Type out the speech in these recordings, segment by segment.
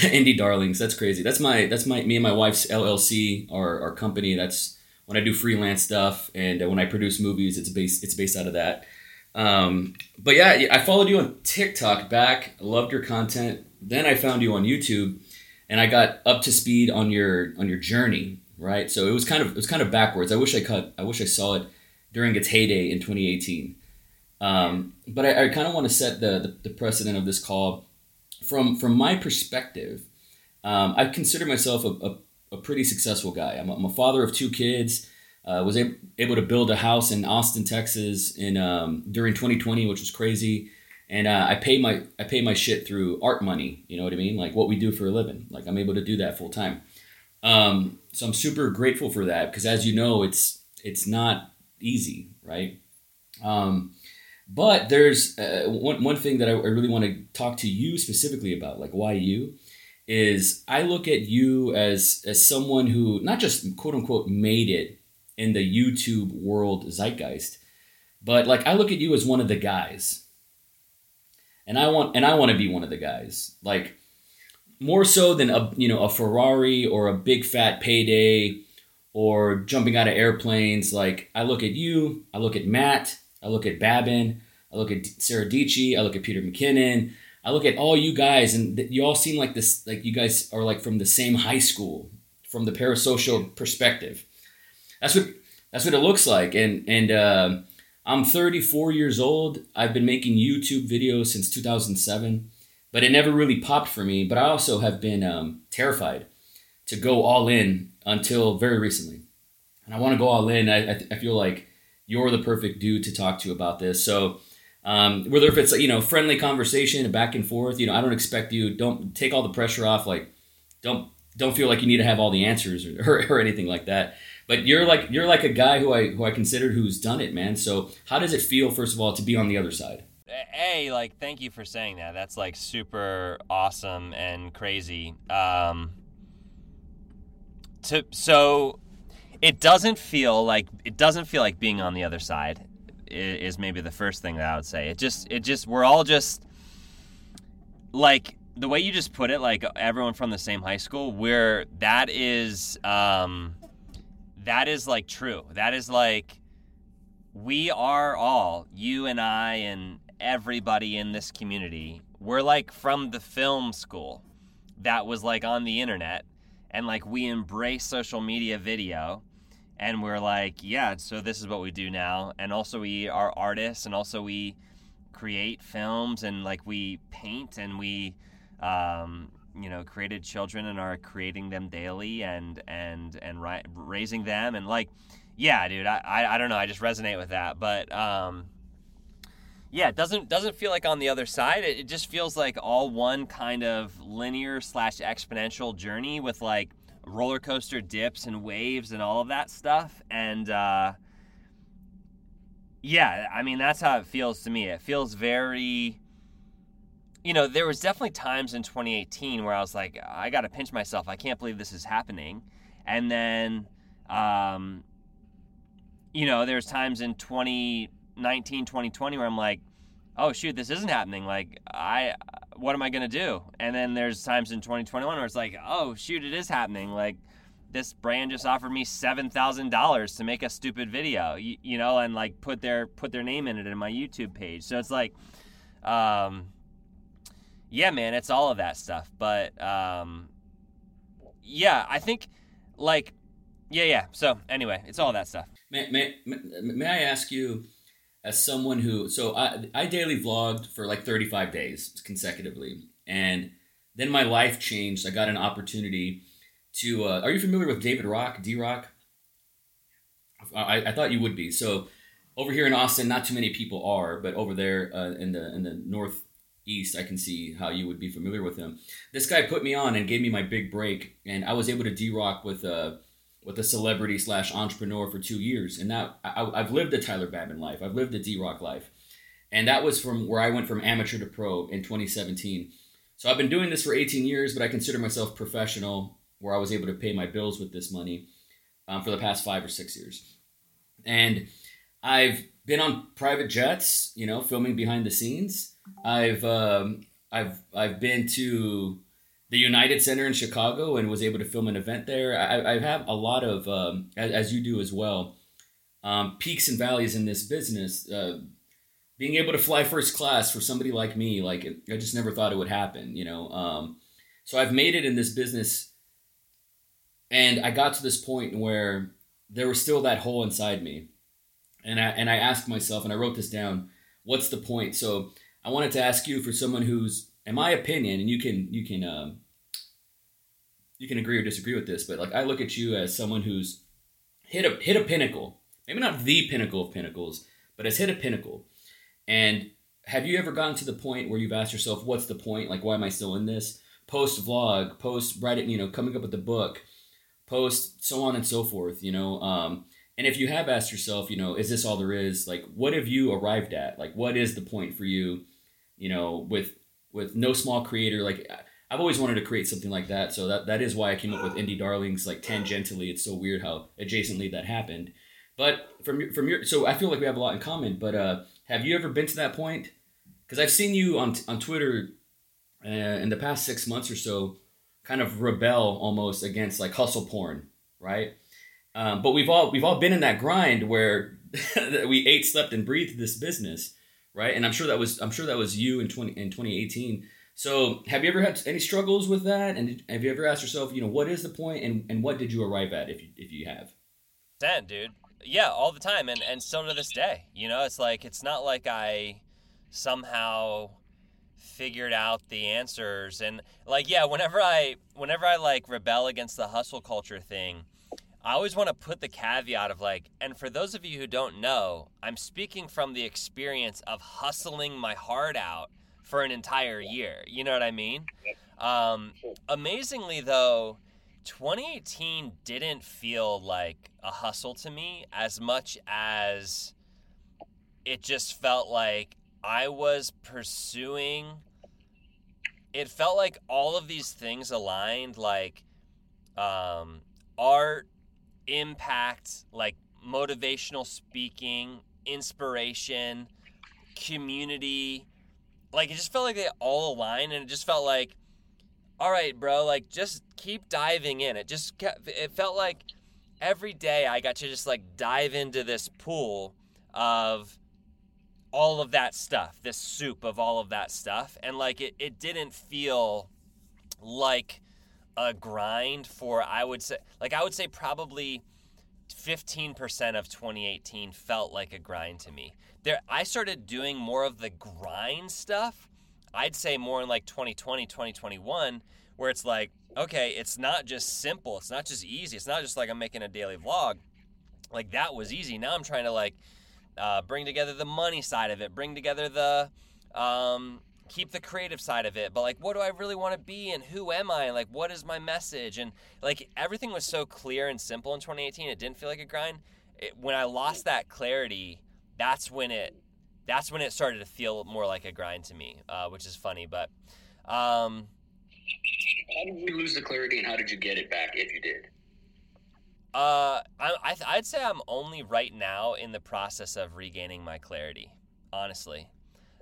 Indie Darlings. That's crazy. That's my that's my me and my wife's LLC, our our company. That's when I do freelance stuff and when I produce movies. It's based it's based out of that. Um, but yeah, I followed you on TikTok back. Loved your content. Then I found you on YouTube, and I got up to speed on your on your journey. Right. So it was kind of it was kind of backwards. I wish I cut. I wish I saw it during its heyday in 2018. Um, but I, I kind of want to set the, the, the precedent of this call from from my perspective. Um, I consider myself a, a, a, pretty successful guy. I'm a, I'm a father of two kids. Uh, was able, able to build a house in Austin, Texas, in um, during 2020, which was crazy. And uh, I pay my I pay my shit through art money. You know what I mean? Like what we do for a living. Like I'm able to do that full time. Um, so I'm super grateful for that because, as you know, it's it's not easy, right? Um, but there's uh, one, one thing that I, I really want to talk to you specifically about, like why you, is I look at you as as someone who not just quote unquote made it in the YouTube world zeitgeist, but like I look at you as one of the guys. And I want and I want to be one of the guys. Like more so than a you know a Ferrari or a big fat payday or jumping out of airplanes. Like I look at you, I look at Matt, I look at Babin, I look at Sarah Dietschy, I look at Peter McKinnon, I look at all you guys, and you all seem like this, like you guys are like from the same high school, from the parasocial perspective. That's what that's what it looks like, and and uh, I'm 34 years old. I've been making YouTube videos since 2007, but it never really popped for me. But I also have been um, terrified to go all in until very recently, and I want to go all in. I, I feel like you're the perfect dude to talk to about this. So um, whether if it's you know friendly conversation, back and forth, you know, I don't expect you. Don't take all the pressure off. Like, don't don't feel like you need to have all the answers or, or, or anything like that. But you're like you're like a guy who I who I considered who's done it, man. So how does it feel, first of all, to be on the other side? Hey, like, thank you for saying that. That's like super awesome and crazy. Um, to so it doesn't feel like it doesn't feel like being on the other side is maybe the first thing that I would say. It just it just we're all just like the way you just put it like everyone from the same high school where that is um that is like true. That is like we are all you and I and everybody in this community. We're like from the film school that was like on the internet and like we embrace social media video and we're like, yeah, so this is what we do now. And also, we are artists, and also we create films, and like we paint, and we, um, you know, created children and are creating them daily, and and and ri- raising them, and like, yeah, dude, I, I I don't know, I just resonate with that, but um, yeah, it doesn't doesn't feel like on the other side. It, it just feels like all one kind of linear slash exponential journey with like roller coaster dips and waves and all of that stuff. And uh, yeah, I mean that's how it feels to me. It feels very you know, there was definitely times in 2018 where I was like, I got to pinch myself. I can't believe this is happening. And then, um, you know, there's times in 2019, 2020 where I'm like, oh shoot, this isn't happening. Like I, what am I gonna do? And then there's times in 2021 where it's like, oh shoot, it is happening. Like this brand just offered me seven thousand dollars to make a stupid video, you, you, know, and like put their put their name in it in my YouTube page. So it's like, um, yeah, man, it's all of that stuff. But um, yeah, I think like, yeah, yeah. So anyway, it's all that stuff. May, may, may I ask you? As someone who so I, I daily vlogged for like 35 days consecutively. And then my life changed. I got an opportunity to uh, are you familiar with david rock d-rock? I, I thought you would be. So over here in austin not too many people are but over there uh, in the in the northeast i can see how you would be familiar with him. This guy put me on and gave me my big break and i was able to d-rock with uh with a celebrity slash entrepreneur for two years, and now I, have lived the Tyler Babin life. I've lived the D Rock life, and that was from where I went from amateur to pro in 2017. So I've been doing this for 18 years, but I consider myself professional, where I was able to pay my bills with this money um, for the past five or six years, and I've been on private jets, you know, filming behind the scenes. I've um, I've I've been to the United Center in Chicago and was able to film an event there. I, I have a lot of, um, as, as, you do as well, um, peaks and valleys in this business. Uh, being able to fly first class for somebody like me, like I just never thought it would happen, you know. Um, so I've made it in this business, and I got to this point where there was still that hole inside me, and I and I asked myself, and I wrote this down: What's the point? So I wanted to ask you for someone who's, in my opinion, and you can you can um, you can agree or disagree with this, but like I look at you as someone who's hit a hit a pinnacle, maybe not the pinnacle of pinnacles, but has hit a pinnacle and have you ever gotten to the point where you've asked yourself, what's the point? Like, why am I still in this? Post vlog, post writing, you know, coming up with the book, post so on and so forth, you know. Um, and if you have asked yourself, you know, is this all there is? Like, what have you arrived at? Like, what is the point for you? You know, with with no small creator, like I've always wanted to create something like that. So that that is why I came up with Indie Darlings. Like tangentially, it's so weird how adjacently that happened. But from from your, so I feel like we have a lot in common. But uh, have you ever been to that point? Because I've seen you on on Twitter uh, in the past six months or so, kind of rebel almost against like hustle porn, right? Um, but we've all we've all been in that grind where we ate, slept, and breathed this business, right? And I'm sure that was I'm sure that was you in twenty in 2018. So have you ever had any struggles with that? And have you ever asked yourself, you know, what is the point, and and what did you arrive at if you if you have? That dude yeah, all the time, and and still to this day. You know, it's like it's not like I somehow figured out the answers and like yeah whenever i whenever i like rebel against the hustle culture thing i always want to put the caveat of like and for those of you who don't know i'm speaking from the experience of hustling my heart out for an entire year. You know what i mean? Um, amazingly though 2018 didn't feel like a hustle to me as much as it just felt like I was pursuing. It felt like all of these things aligned, like um, art, impact, like motivational speaking, inspiration, community. Like it just felt like they all aligned, and it just felt like all right, bro, like just keep diving in. It just kept, it felt like every day I got to just like dive into this pool of all of that stuff, this soup of all of that stuff. And like it, it didn't feel like a grind for, I would say, like I would say probably 15% of 2018 felt like a grind to me. There, I started doing more of the grind stuff I'd say more in like 2020, 2021, where it's like, okay, it's not just simple. It's not just easy. It's not just like I'm making a daily vlog. Like that was easy. Now I'm trying to like uh, bring together the money side of it, bring together the, um, keep the creative side of it. But like, what do I really want to be and who am I? And like, what is my message? And like, everything was so clear and simple in 2018. It didn't feel like a grind. It, when I lost that clarity, that's when it that's when it started to feel more like a grind to me, uh, which is funny. But um, how did you lose the clarity, and how did you get it back if you did? Uh, I, I would say I'm only right now in the process of regaining my clarity, honestly.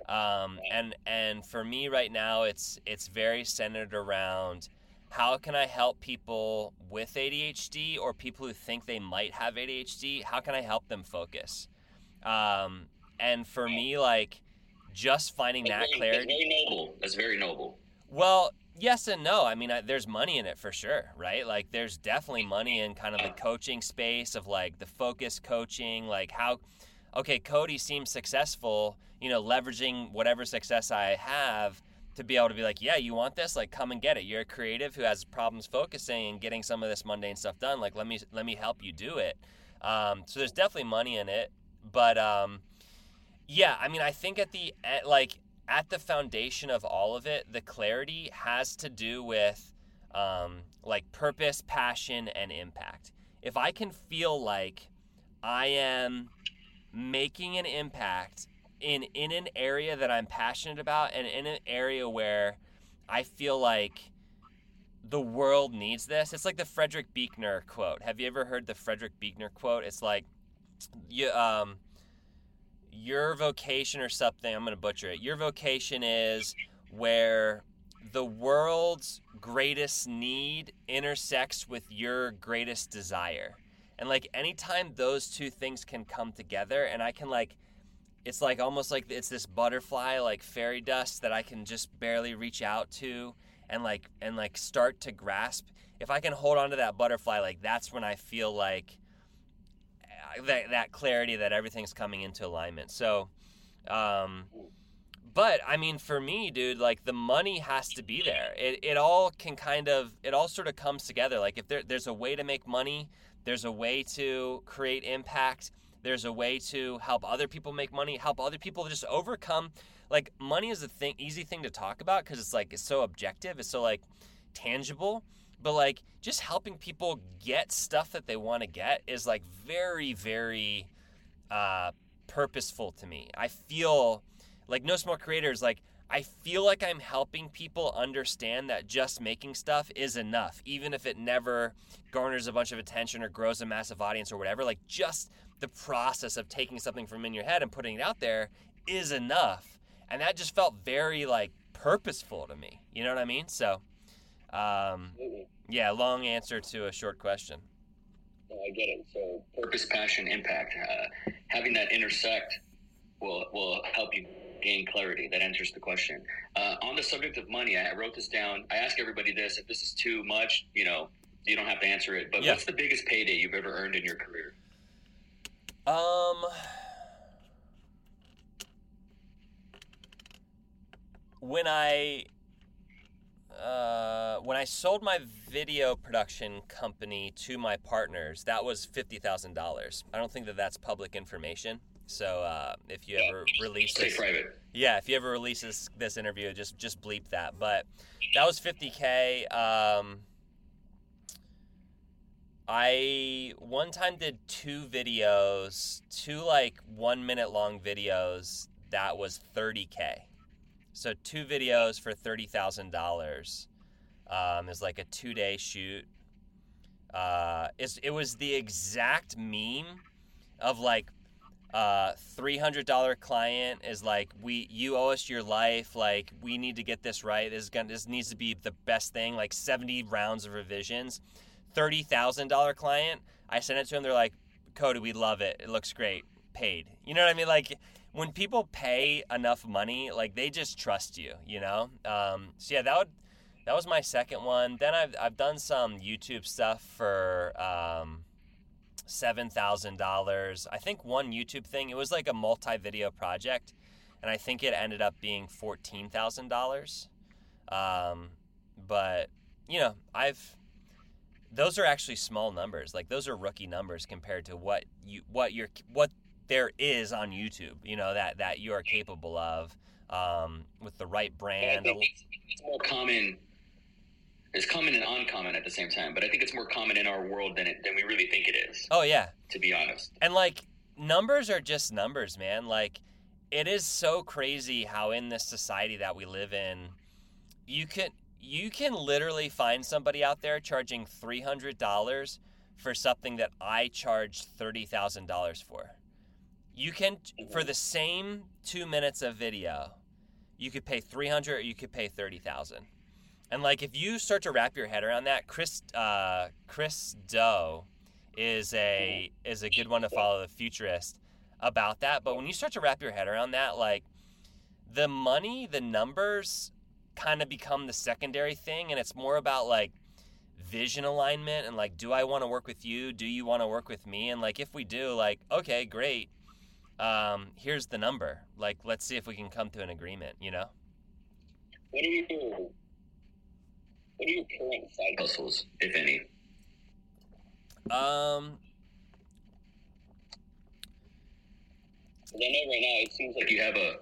Um, and and for me right now, it's it's very centered around how can I help people with ADHD or people who think they might have ADHD? How can I help them focus? Um, and for me, like just finding that clarity. That's very noble. That's very noble. Well, yes and no. I mean, I, there's money in it for sure, right? Like, there's definitely money in kind of the coaching space of like the focus coaching, like how, okay, Cody seems successful, you know, leveraging whatever success I have to be able to be like, yeah, you want this? Like, come and get it. You're a creative who has problems focusing and getting some of this mundane stuff done. Like, let me let me help you do it. Um, so there's definitely money in it, but um, yeah, I mean, I think at the like at the foundation of all of it, the clarity has to do with um, like purpose, passion, and impact. If I can feel like I am making an impact in in an area that I'm passionate about, and in an area where I feel like the world needs this. It's like the Frederick Buechner quote. Have you ever heard the Frederick Buechner quote? It's like you um your vocation or something, I'm going to butcher it. Your vocation is where the world's greatest need intersects with your greatest desire. And like anytime those two things can come together and I can like it's like almost like it's this butterfly like fairy dust that I can just barely reach out to and like and like start to grasp. If I can hold on to that butterfly like that's when I feel like uh, that that clarity that everything's coming into alignment. So um but I mean, for me, dude, like the money has to be there. It, it all can kind of, it all sort of comes together. Like if there, there's a way to make money, there's a way to create impact. There's a way to help other people make money, help other people just overcome. Like money is a thing, easy thing to talk about because it's like it's so objective, it's so like tangible. But like just helping people get stuff that they want to get is like very, very uh, purposeful to me. I feel like No Small Creators, like I feel like I'm helping people understand that just making stuff is enough, even if it never garners a bunch of attention or grows a massive audience or whatever. Like just the process of taking something from in your head and putting it out there is enough. And that just felt very like purposeful to me. You know what I mean? So, um, yeah, long answer to a short question. I get it. So purpose, passion, impact. Uh, having that intersect will will help you gain clarity. That answers the question. Uh, on the subject of money, I wrote this down. I ask everybody this: if this is too much, you know, you don't have to answer it. But Yeah. what's the biggest payday you've ever earned in your career? Um, when I uh, when I sold my video production company to my partners, that was fifty thousand dollars. I don't think that that's public information. So uh, if you ever release this, private. yeah, if you ever release this this interview, just just bleep that. But that was 50k. Um, I one time did two videos, two like one minute long videos. That was 30k. So two videos for thirty thousand dollars um, is like a two day shoot. Uh, it was the exact meme of like uh, three hundred dollar client is like we you owe us your life. Like we need to get this right. This is gonna this needs to be the best thing. Like seventy rounds of revisions. thirty thousand dollar client I sent it to them they're like Cody we love it. It looks great. Paid. You know what I mean? Like when people pay enough money like they just trust you you know? Um, so yeah that would that was my second one. Then I've I've done some YouTube stuff for. Um, seven thousand dollars. I think one YouTube thing. It was like a multi-video project, and I think it ended up being fourteen thousand dollars. Um, but you know, I've those are actually small numbers. Like those are rookie numbers compared to what you what you're what there is on YouTube. You know that that you are capable of um, with the right I brand. think it's, it's more common. It's common and uncommon at the same time, but I think it's more common in our world than it, than we really think it is. Oh yeah, To be honest, And like numbers are just numbers, man. Like it is so crazy how in this society that we live in, you can you can literally find somebody out there charging three hundred dollars for something that I charged thirty thousand dollars for. You can for the same two minutes of video, you could pay three hundred or you could pay thirty thousand. And like if you start to wrap your head around that, Chris uh, Chris Do is a is a good one to follow the futurist about that. But when you start to wrap your head around that, like the money, the numbers kind of become the secondary thing and it's more about like vision alignment and like do I want to work with you? Do you want to work with me? And like if we do, like okay, great. Um, here's the number. Like let's see if we can come to an agreement, you know? what are you? What are your current side hustles, if any? Um Because I know right now it seems like you have a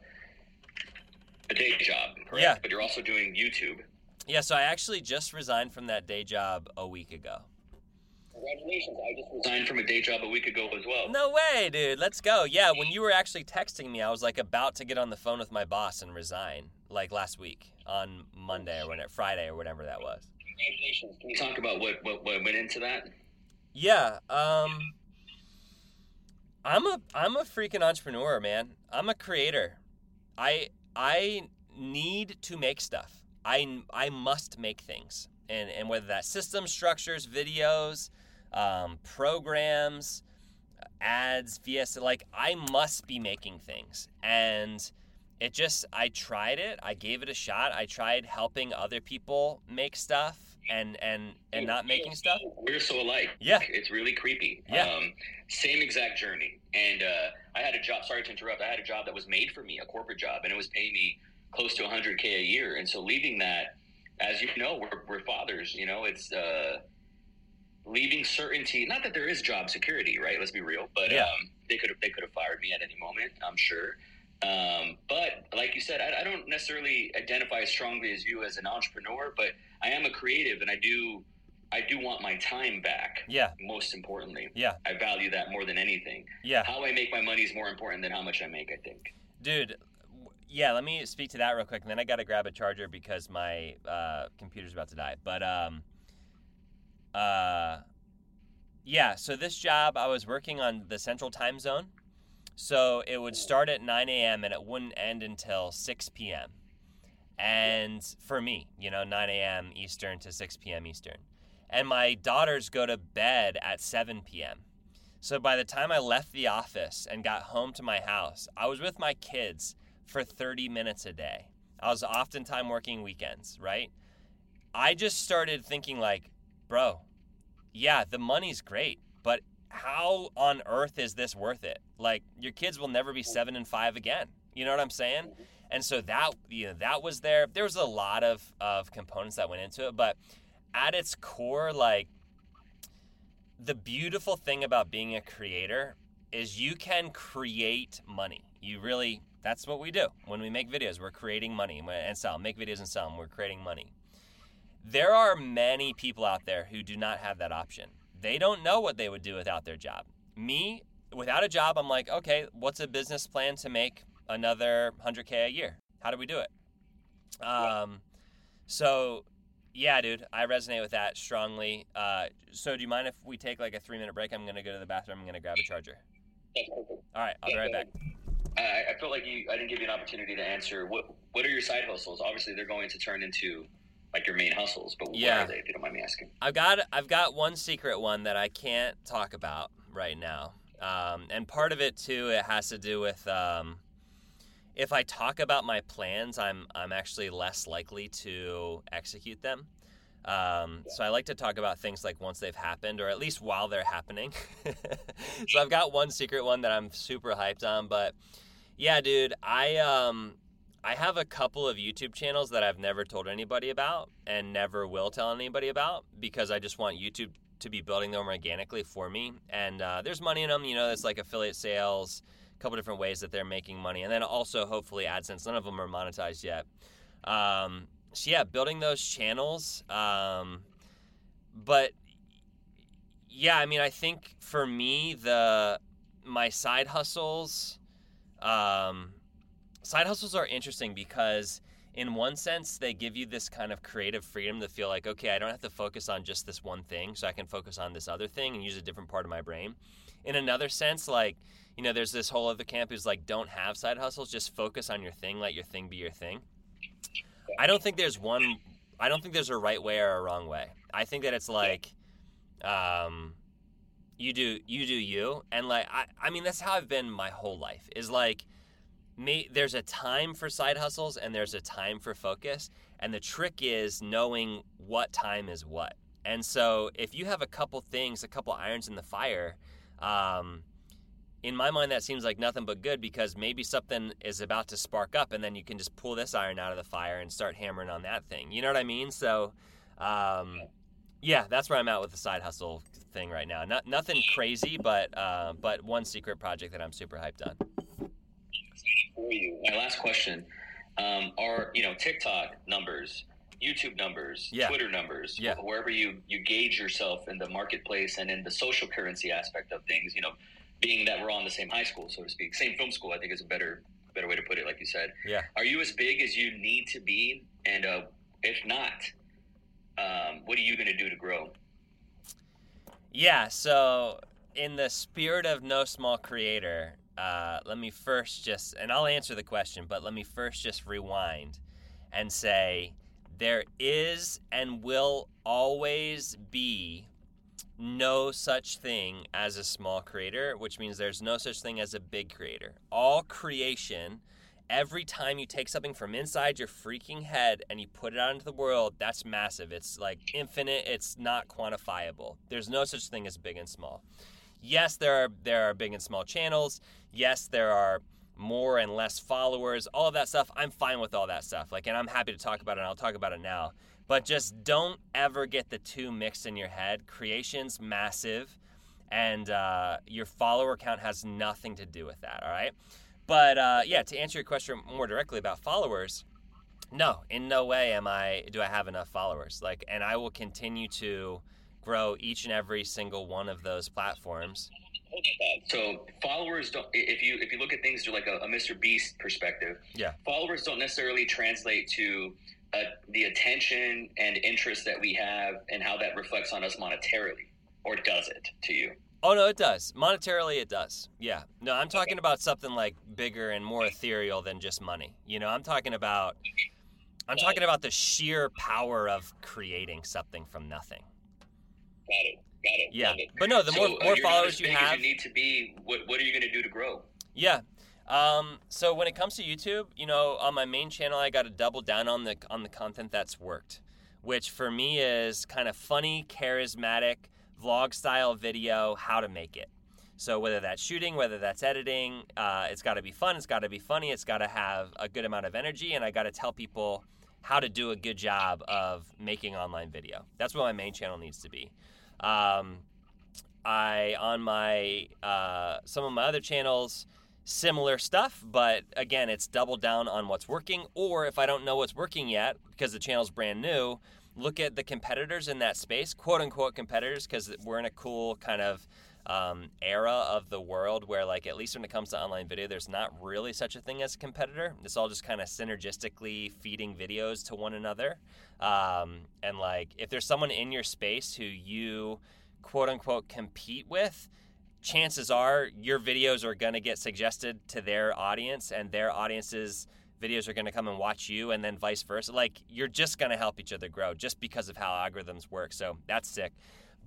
a day job, correct? Yeah. But you're also doing YouTube. yeah, so I actually just resigned from that day job a week ago. Congratulations! I just resigned from a day job a week ago as well. No way, dude. Let's go. Yeah, when you were actually texting me, I was like about to get on the phone with my boss and resign, like last week on Monday or whenever, Friday or whatever that was. Congratulations! Can you talk about what what, what went into that? Yeah, um I'm a I'm a freaking entrepreneur, man. I'm a creator. I I need to make stuff. I I must make things, and and whether that's system structures, videos, um, programs, ads, VS, like I must be making things, and it just I tried it, I gave it a shot, I tried helping other people make stuff and and and not making stuff. We're so alike. Yeah. It's really creepy. Yeah. Um, same exact journey. And uh, I had a job, sorry to interrupt, I had a job that was made for me, a corporate job, and it was paying me close to 100K a year. And so leaving that, as you know, we're, we're fathers, you know, it's uh, leaving certainty, not that there is job security, right? Let's be real, but Yeah. um, they could have they could have fired me at any moment, I'm sure. Um, but like you said, I, I don't necessarily identify as strongly as you as an entrepreneur, but I am a creative, and I do I do want my time back. Yeah, Most importantly, yeah, I value that more than anything. yeah. How I make my money is more important than how much I make. I think. Dude, yeah, let me speak to that real quick, and then I got to grab a charger because my uh, computer's about to die. But um, uh, yeah. So this job, I was working on the Central Time Zone, so it would start at 9 a.m. and it wouldn't end until 6 p.m. And for me, you know, 9 a.m. Eastern to 6 p.m. Eastern, and my daughters go to bed at 7 p.m. So by the time I left the office and got home to my house, I was with my kids for 30 minutes a day. I was oftentimes working weekends, right? I just started thinking like, bro, yeah, the money's great, but how on earth is this worth it? Like your kids will never be 7 and 5 again. You know what I'm saying? And so that you know that was there. There was a lot of of components that went into it, but at its core like the beautiful thing about being a creator is you can create money. You really, that's what we do. When we make videos, we're creating money and sell. Make videos and sell them, we're creating money. There are many people out there who do not have that option. They don't know what they would do without their job. Me, without a job, I'm like, okay, what's a business plan to make another 100K a year? How do we do it? Um, so yeah, dude, I resonate with that strongly. Uh, so, do you mind if we take like a three minute break? I'm gonna go to the bathroom. I'm gonna grab a charger. All right, I'll be right back. I, I felt like you. I didn't give you an opportunity to answer. What What are your side hustles? Obviously, they're going to turn into like your main hustles. But Yeah. what are they? If you don't mind me asking. I've got I've got one secret one that I can't talk about right now, um, and part of it too it has to do with um, if I talk about my plans, I'm I'm actually less likely to execute them. Um, so I like to talk about things like once they've happened, or at least while they're happening. so I've got one secret one that I'm super hyped on, but yeah, dude, I um I have a couple of YouTube channels that I've never told anybody about and never will tell anybody about because I just want YouTube to be building them organically for me. And uh, there's money in them, you know, it's like affiliate sales, a couple different ways that they're making money, and then also hopefully AdSense. None of them are monetized yet. Um, so yeah, building those channels. Um, but yeah, I mean, I think for me, the my side hustles, um, side hustles are interesting because in one sense they give you this kind of creative freedom to feel like okay i don't have to focus on just this one thing so i can focus on this other thing and use a different part of my brain. In another sense like you know there's this whole other camp who's like don't have side hustles just focus on your thing let your thing be your thing. I don't think there's one i don't think there's a right way or a wrong way. I think that it's like um you do you do you and like i i mean that's how i've been my whole life is like there's a time for side hustles and there's a time for focus. And the trick is knowing what time is what. And so if you have a couple things a couple irons in the fire um, in my mind that seems like nothing but good because maybe something is about to spark up and then you can just pull this iron out of the fire and start hammering on that thing. You know what i mean? So um, yeah that's where i'm at with the side hustle thing right now. Not, nothing crazy but uh, but one secret project that i'm super hyped on for you. My last question um, are you know TikTok numbers, YouTube numbers, Yeah. Twitter numbers, Yeah. wherever you you gauge yourself in the marketplace and in the social currency aspect of things. You know, being that we're all in the same high school, so to speak, same film school. I think is a better better way to put it. Like you said, yeah are you as big as you need to be? And uh, if not, um, what are you going to do to grow? Yeah, so in the spirit of no small creator, uh, let me first just, and I'll answer the question, but let me first just rewind and say there is and will always be no such thing as a small creator, which means there's no such thing as a big creator. All creation, every time you take something from inside your freaking head and you put it out into the world, that's massive. It's like infinite, it's not quantifiable. There's no such thing as big and small. Yes, there are there are big and small channels. Yes, there are more and less followers, all of that stuff. I'm fine with all that stuff. Like and I'm happy to talk about it and I'll talk about it now. But just don't ever get the two mixed in your head. Creation's massive, and uh, your follower count has nothing to do with that. All right. But uh, yeah, to answer your question more directly about followers, no, in no way am I do I have enough followers. Like, and I will continue to grow each and every single one of those platforms. So followers don't. If you if you look at things through like a, a Mr. Beast perspective, Yeah. followers don't necessarily translate to uh, the attention and interest that we have and how that reflects on us monetarily, or does it to you? Oh no, it does. Monetarily, it does. Yeah. No, I'm talking about something like bigger and more ethereal than just money. You know, I'm talking about. I'm talking about the sheer power of creating something from nothing. Got it. Got it. Yeah. It. But no, the So, more uh, more followers you have, you need to be. What What are you going to do to grow? Yeah. Um, so when it comes to YouTube, you know, on my main channel, I got to double down on the on the content that's worked, which for me is kind of funny, charismatic, vlog style video. How to make it. So whether that's shooting, whether that's editing, uh, it's got to be fun. It's got to be funny. It's got to have a good amount of energy, and I got to tell people how to do a good job of making online video. That's what my main channel needs to be. Um, I on my uh, some of my other channels similar stuff, but again, it's double down on what's working. Or if I don't know what's working yet because the channel's brand new, look at the competitors in that space, quote unquote competitors, because we're in a cool kind of um, era of the world where, like, at least when it comes to online video, there's not really such a thing as a competitor. It's all just kind of synergistically feeding videos to one another. Um, and like, if there's someone in your space who you quote unquote compete with, chances are your videos are going to get suggested to their audience and their audience's videos are going to come and watch you and then vice versa like you're just going to help each other grow just because of how algorithms work so that's sick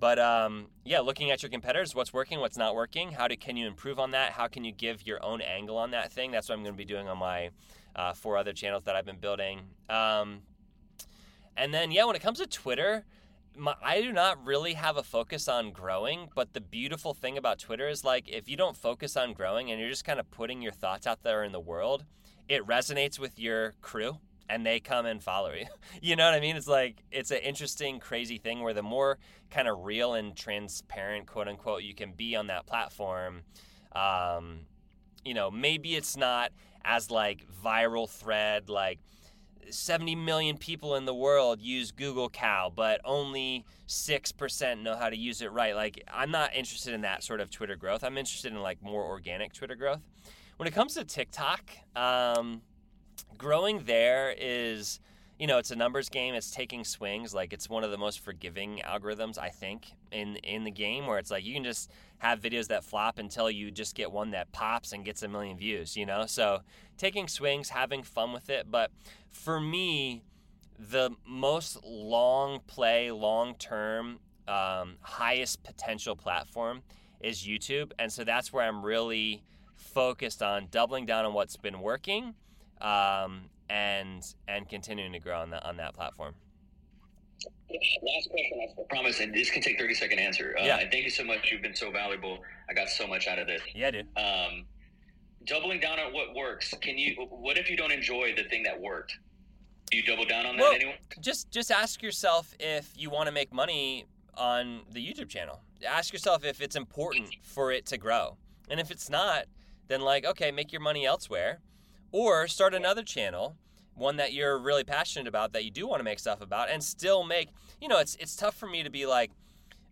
but um, yeah looking at your competitors what's working what's not working? How do, can you improve on that? How can you give your own angle on that thing? That's what i'm going to be doing on my uh, four other channels that i've been building. Um, and then yeah when it comes to twitter my, I do not really have a focus on growing, but the beautiful thing about Twitter is like if you don't focus on growing and you're just kind of putting your thoughts out there in the world, it resonates with your crew and they come and follow you. You know what I mean? It's like it's an interesting, crazy thing where the more kind of real and transparent, quote unquote, you can be on that platform, um, you know, maybe it's not as like viral thread like 70 million people in the world use Google Cow, but only 6% know how to use it right. Like, I'm not interested in that sort of Twitter growth. I'm interested in like more organic Twitter growth. When it comes to TikTok, um, growing there is, you know, it's a numbers game. It's taking swings. Like, it's one of the most forgiving algorithms, I think, in, in the game where it's like you can just have videos that flop until you just get one that pops and gets a million views, you know? So, taking swings, having fun with it. But for me, the most long play, long term, um, highest potential platform is YouTube. And so that's where I'm really focused on doubling down on what's been working um, and and continuing to grow on that on that platform. Last question, I promise, and this can take thirty second answer. Uh, Yeah. And thank you so much. You've been so valuable. I got so much out of this. Yeah, dude. Um, doubling down on what works. Can you? What if you don't enjoy the thing that worked? Do you double down on that Well, anyway? just just ask yourself if you want to make money on the YouTube channel. Ask yourself if it's important for it to grow. And if it's not, then like okay, make your money elsewhere or start another channel, one that you're really passionate about that you do want to make stuff about and still make, you know, it's it's tough for me to be like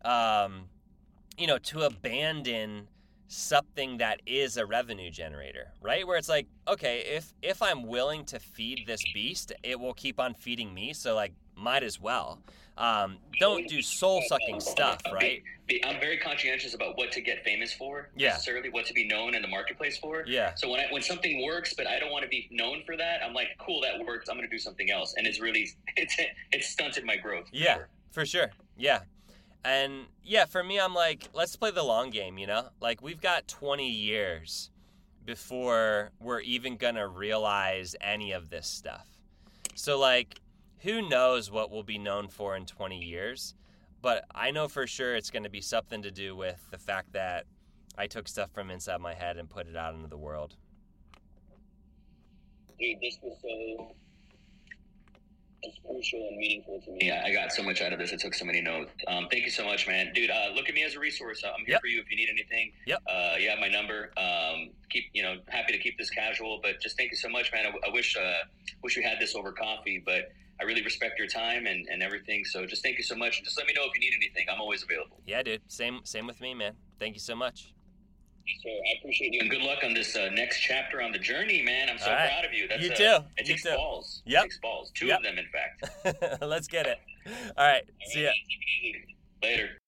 um you know, to abandon something that is a revenue generator, right? Where it's like, okay, if if I'm willing to feed this beast, it will keep on feeding me. So like might as well. Um, don't do soul sucking stuff, right? I'm very conscientious about what to get famous for, Yeah. necessarily what to be known in the marketplace for. Yeah. So when I, when something works, but I don't want to be known for that, I'm like, cool, that works. I'm going to do something else, and it's really it's it's stunted my growth. for Yeah, sure. for sure. Yeah. And yeah, for me, I'm like, let's play the long game, you know? Like, we've got 20 years before we're even going to realize any of this stuff. So, like, who knows what we'll be known for in 20 years? But I know for sure it's going to be something to do with the fact that I took stuff from inside my head and put it out into the world. Dude, this was so it's crucial and meaningful to me. Yeah, I got so much out of this. I took so many notes. Um, thank you so much, man. Dude, uh, look at me as a resource. I'm here Yep. for you if you need anything. Yep. Uh, you have my number. Um, keep, you know, happy to keep this casual, but just thank you so much, man. I, I wish, uh, wish we had this over coffee, but I really respect your time and, and everything. So just thank you so much. Just let me know if you need anything. I'm always available. Yeah, dude. Same same with me, man. Thank you so much. So I appreciate you and good luck on this uh, next chapter on the journey, man. I'm so right. proud of you. That's, You uh, too. It You takes too. balls. Yep. It takes balls. Two Yep. of them, in fact. Let's get it. All right. See ya. Easy.